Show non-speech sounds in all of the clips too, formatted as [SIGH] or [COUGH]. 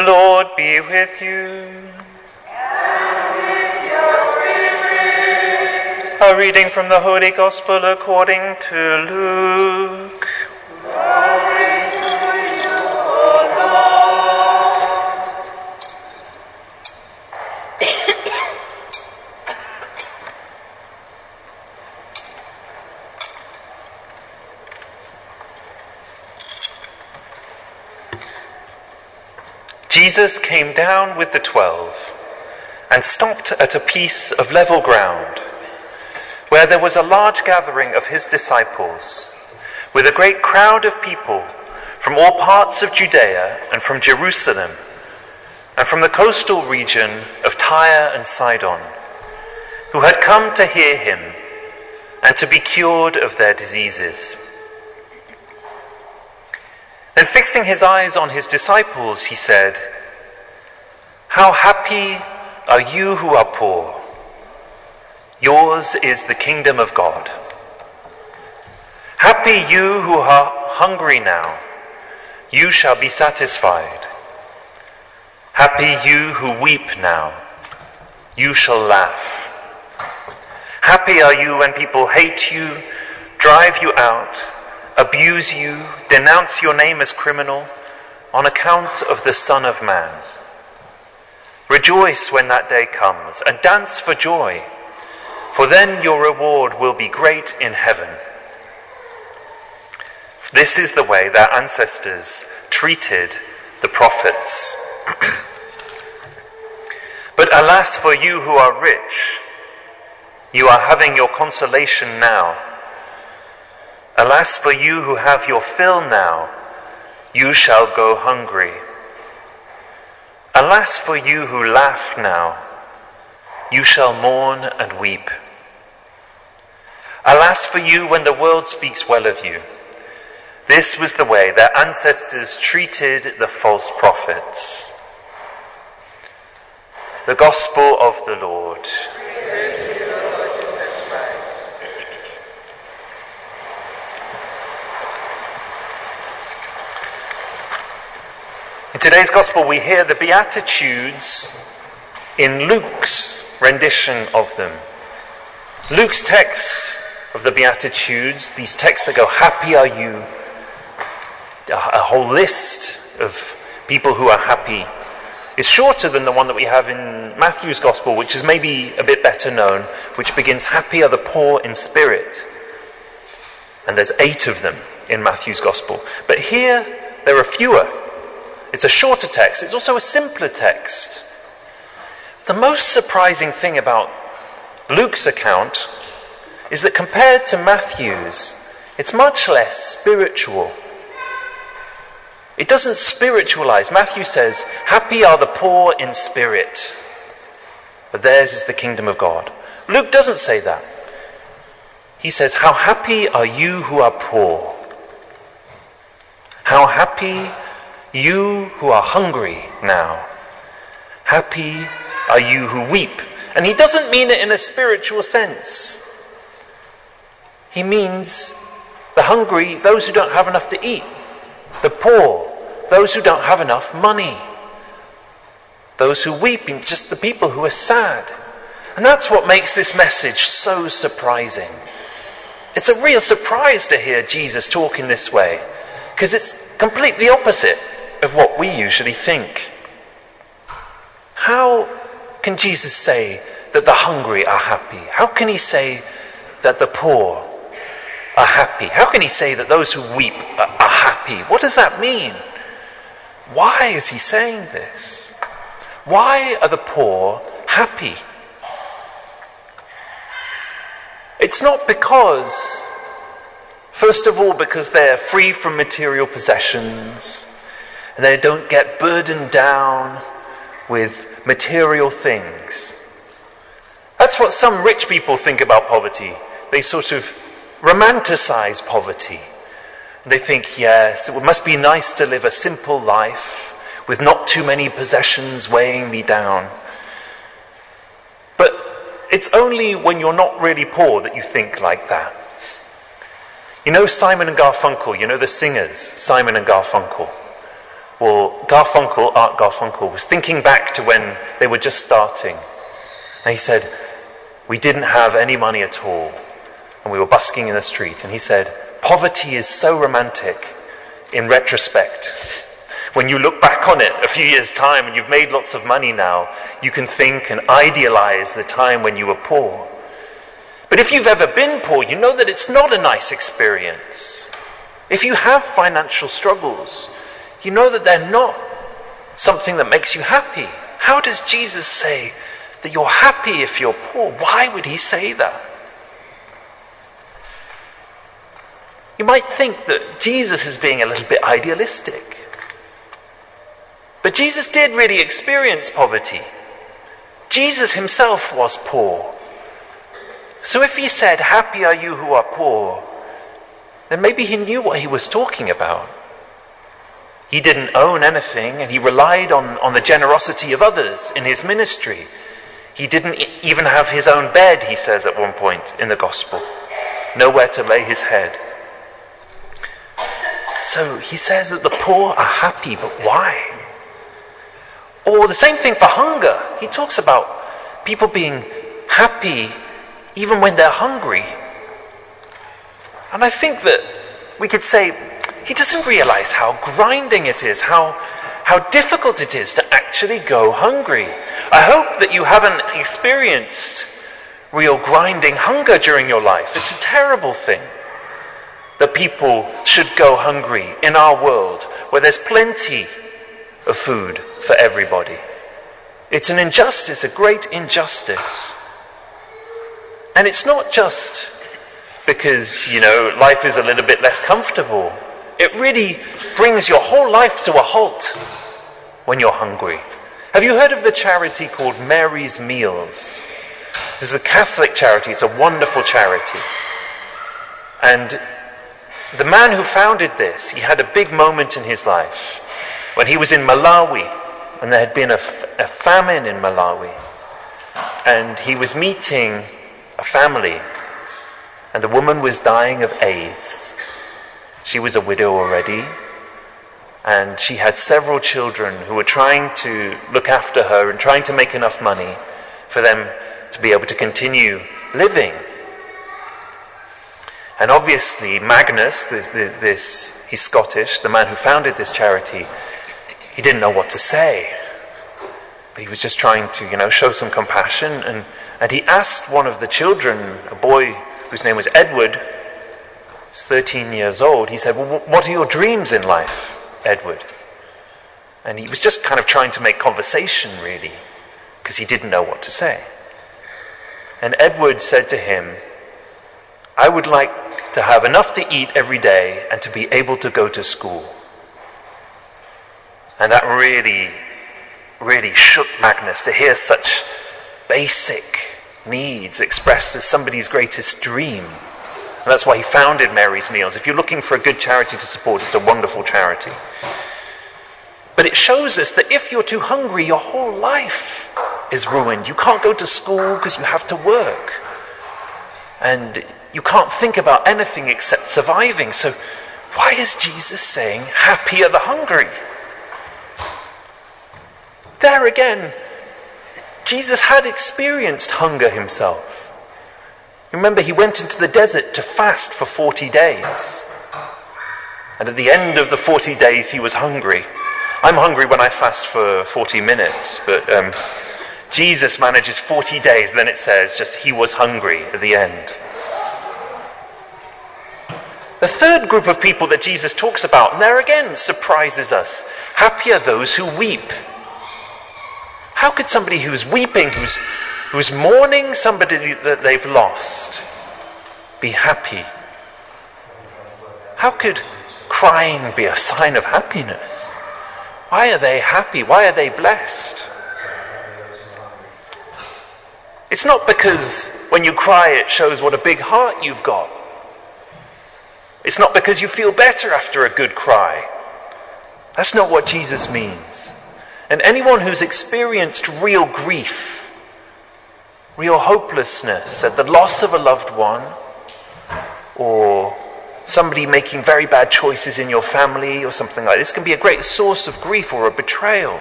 The Lord be with you. And with your spirit. A reading from the Holy Gospel according to Luke. Jesus came down with the twelve and stopped at a piece of level ground where there was a large gathering of his disciples with a great crowd of people from all parts of Judea and from Jerusalem and from the coastal region of Tyre and Sidon who had come to hear him and to be cured of their diseases. Then, fixing his eyes on his disciples, he said, How happy are you who are poor! Yours is the kingdom of God. Happy you who are hungry now, you shall be satisfied. Happy you who weep now, you shall laugh. Happy are you when people hate you, drive you out, abuse you, denounce your name as criminal on account of the Son of Man. Rejoice when that day comes and dance for joy, for then your reward will be great in heaven. This is the way their ancestors treated the prophets. [CLEARS THROAT] but alas for you who are rich, you are having your consolation now. Alas for you who have your fill now, you shall go hungry. Alas for you who laugh now, you shall mourn and weep. Alas for you when the world speaks well of you. This was the way their ancestors treated the false prophets. The Gospel of the Lord. In today's Gospel, we hear the Beatitudes in Luke's rendition of them. Luke's text of the Beatitudes, these texts that go, Happy are you, a whole list of people who are happy, is shorter than the one that we have in Matthew's Gospel, which is maybe a bit better known, which begins, Happy are the poor in spirit. And there's eight of them in Matthew's Gospel. But here, there are fewer. It's a shorter text, it's also a simpler text. The most surprising thing about Luke's account is that compared to Matthew's, it's much less spiritual. It doesn't spiritualize. Matthew says, Happy are the poor in spirit, but theirs is the kingdom of God. Luke doesn't say that. He says, How happy are you who are poor? How happy you who are hungry now. Happy are you who weep. And he doesn't mean it in a spiritual sense. He means the hungry, those who don't have enough to eat. The poor, those who don't have enough money. Those who weep, just the people who are sad. And that's what makes this message so surprising. It's a real surprise to hear Jesus talk in this way, because it's completely opposite of what we usually think. How can Jesus say that the hungry are happy? How can he say that the poor are happy? How can he say that those who weep are, happy? What does that mean? Why is he saying this? Why are the poor happy? It's not because, first of all, because they're free from material possessions and they don't get burdened down with material things. That's what some rich people think about poverty. They sort of romanticize poverty. They think, yes, it must be nice to live a simple life with not too many possessions weighing me down. But it's only when you're not really poor that you think like that. You know Simon and Garfunkel, you know the singers, Simon and Garfunkel. Well, Garfunkel, Art Garfunkel, was thinking back to when they were just starting. And he said, We didn't have any money at all. And we were busking in the street. And he said, Poverty is so romantic in retrospect. When you look back on it a few years' time and you've made lots of money now, you can think and idealize the time when you were poor. But if you've ever been poor, you know that it's not a nice experience. If you have financial struggles, you know that they're not something that makes you happy. How does Jesus say that you're happy if you're poor? Why would he say that? You might think that Jesus is being a little bit idealistic. But Jesus did really experience poverty. Jesus himself was poor. So if he said, Happy are you who are poor, then maybe he knew what he was talking about. He didn't own anything and he relied on, on the generosity of others in his ministry. He didn't even have his own bed, he says at one point in the Gospel. Nowhere to lay his head. So he says that the poor are happy, but why? Or the same thing for hunger. He talks about people being happy even when they're hungry. And I think that we could say he doesn't realize how grinding it is, how, how difficult it is to actually go hungry. I hope that you haven't experienced real grinding hunger during your life. It's a terrible thing that people should go hungry in our world where there's plenty of food for everybody. It's an injustice, a great injustice. And it's not just because, you know, life is a little bit less comfortable. It really brings your whole life to a halt when you're hungry. Have you heard of the charity called Mary's Meals? This is a Catholic charity, it's a wonderful charity. And the man who founded this, he had a big moment in his life when he was in Malawi, and there had been a, f- a famine in Malawi, and he was meeting a family, and the woman was dying of AIDS. She was a widow already, and she had several children who were trying to look after her and trying to make enough money for them to be able to continue living. And obviously, Magnus, this, this, he's Scottish, the man who founded this charity, he didn't know what to say. But he was just trying to, you know, show some compassion. And, and he asked one of the children, a boy whose name was Edward, 13 years old, he said, Well, what are your dreams in life, Edward? And he was just kind of trying to make conversation, really, because he didn't know what to say. And Edward said to him, I would like to have enough to eat every day and to be able to go to school. And that really, really shook Magnus to hear such basic needs expressed as somebody's greatest dream. And that's why he founded Mary's Meals. If you're looking for a good charity to support, it's a wonderful charity. But it shows us that if you're too hungry, your whole life is ruined. You can't go to school because you have to work. And you can't think about anything except surviving. So, why is Jesus saying, Happy are the hungry? There again, Jesus had experienced hunger himself. Remember, he went into the desert to fast for 40 days. And at the end of the 40 days, he was hungry. I'm hungry when I fast for 40 minutes, but um, Jesus manages 40 days, then it says just he was hungry at the end. The third group of people that Jesus talks about, and there again surprises us happy are those who weep. How could somebody who's weeping, who's, who's mourning somebody that they've lost, be happy? How could crying be a sign of happiness? Why are they happy? Why are they blessed? It's not because when you cry it shows what a big heart you've got. It's not because you feel better after a good cry. That's not what Jesus means. And anyone who's experienced real grief, real hopelessness at the loss of a loved one, or somebody making very bad choices in your family or something like this can be a great source of grief or a betrayal.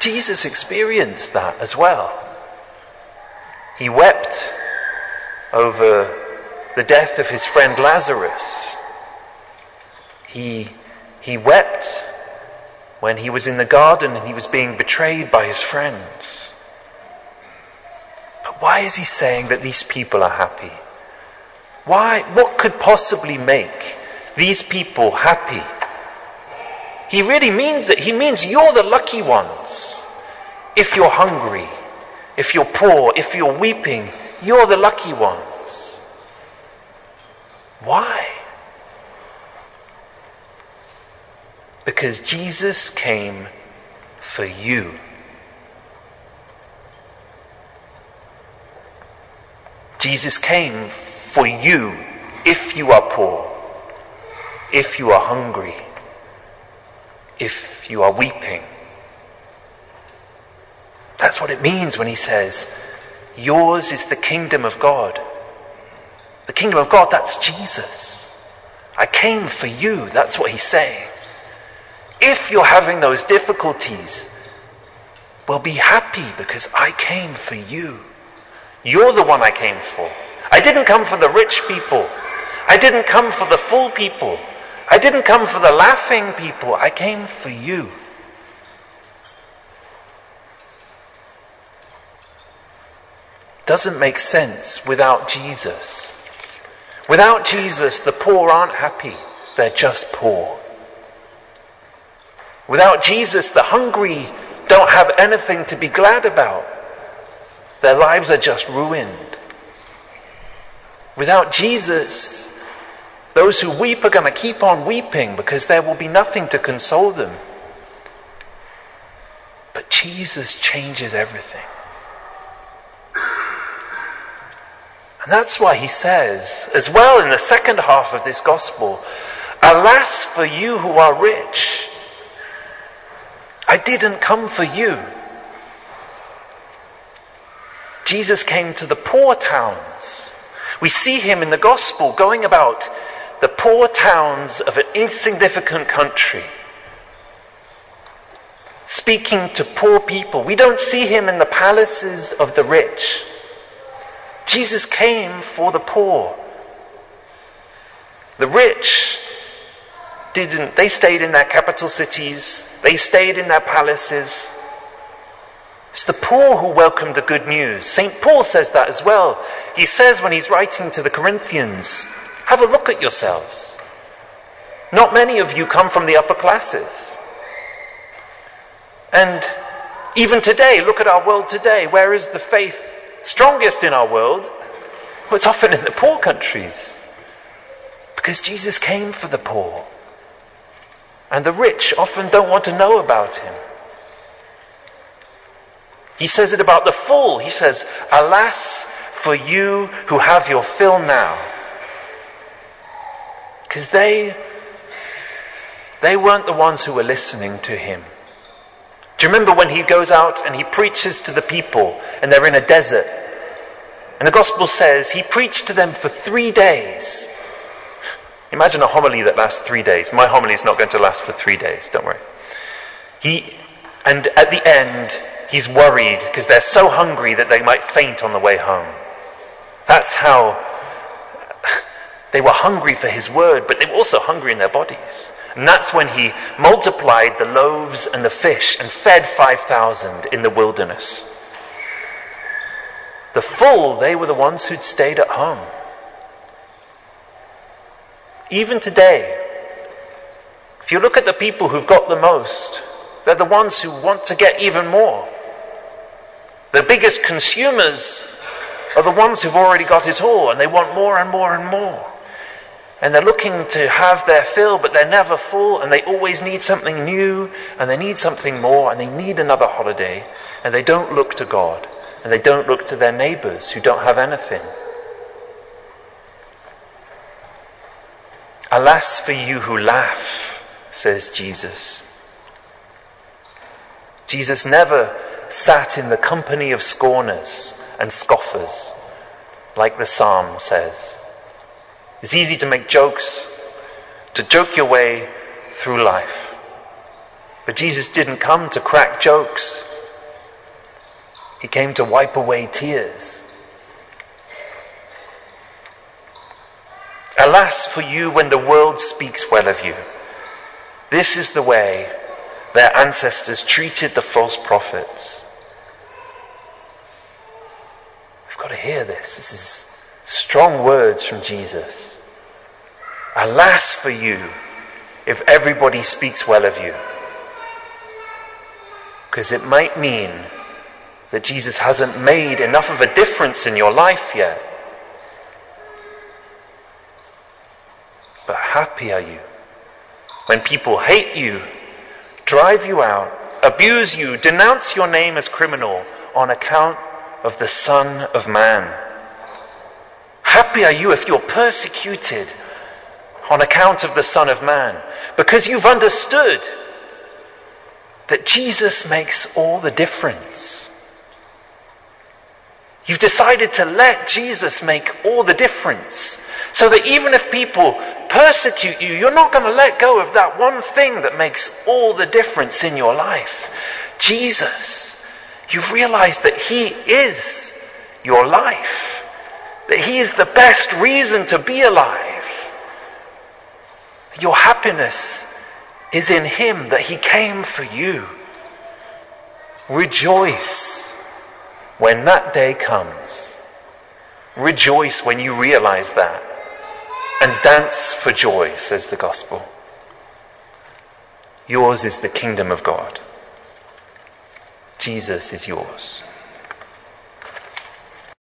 Jesus experienced that as well. He wept over the death of his friend Lazarus. He, he wept when he was in the garden and he was being betrayed by his friends. Why is he saying that these people are happy? Why? What could possibly make these people happy? He really means it. He means you're the lucky ones. If you're hungry, if you're poor, if you're weeping, you're the lucky ones. Why? Because Jesus came for you. Jesus came for you if you are poor, if you are hungry, if you are weeping. That's what it means when he says, Yours is the kingdom of God. The kingdom of God, that's Jesus. I came for you. That's what he's saying. If you're having those difficulties, well, be happy because I came for you. You're the one I came for. I didn't come for the rich people. I didn't come for the full people. I didn't come for the laughing people. I came for you. Doesn't make sense without Jesus. Without Jesus, the poor aren't happy, they're just poor. Without Jesus, the hungry don't have anything to be glad about. Their lives are just ruined. Without Jesus, those who weep are going to keep on weeping because there will be nothing to console them. But Jesus changes everything. And that's why he says, as well in the second half of this gospel, Alas for you who are rich. I didn't come for you. Jesus came to the poor towns we see him in the gospel going about the poor towns of an insignificant country, speaking to poor people. We don't see him in the palaces of the rich. Jesus came for the poor. The rich didn't, they stayed in their capital cities, they stayed in their palaces. It's the poor who welcome the good news. St. Paul says that as well. He says when he's writing to the Corinthians, have a look at yourselves. Not many of you come from the upper classes. And even today, look at our world today. Where is the faith strongest in our world? Well, it's often in the poor countries. Because Jesus came for the poor. And the rich often don't want to know about him. He says it about the full. He says, Alas for you who have your fill now. Because they, they weren't the ones who were listening to him. Do you remember when he goes out and he preaches to the people and they're in a desert? And the gospel says he preached to them for three days. Imagine a homily that lasts three days. My homily is not going to last for three days, don't worry. He, and at the end, He's worried because they're so hungry that they might faint on the way home. That's how [LAUGHS] they were hungry for his word, but they were also hungry in their bodies. And that's when he multiplied the loaves and the fish and fed 5,000 in the wilderness. The full, they were the ones who'd stayed at home. Even today, if you look at the people who've got the most, they're the ones who want to get even more. The biggest consumers are the ones who've already got it all and they want more and more and more. And they're looking to have their fill, but they're never full, and they always need something new, and they need something more, and they need another holiday, and they don't look to God, and they don't look to their neighbors who don't have anything. Alas for you who laugh, says Jesus. Jesus never sat in the company of scorners and scoffers, like the psalm says. It's easy to make jokes, to joke your way through life. But Jesus didn't come to crack jokes, He came to wipe away tears. Alas for you when the world speaks well of you. This is the way their ancestors treated the false prophets. We've got to hear this. This is strong words from Jesus. Alas for you if everybody speaks well of you. Because it might mean that Jesus hasn't made enough of a difference in your life yet. But happy are you when people hate you, drive you out, abuse you, denounce your name as criminal on account of the Son of Man. Happy are you if you're persecuted on account of the Son of Man, because you've understood that Jesus makes all the difference. You've decided to let Jesus make all the difference. So that even if people persecute you, you're not going to let go of that one thing that makes all the difference in your life. Jesus. You've realized that He is your life, that He is the best reason to be alive. Your happiness is in Him, that He came for you. Rejoice when that day comes. Rejoice when you realize that and dance for joy, says the gospel. Yours is the kingdom of God. Jesus is yours.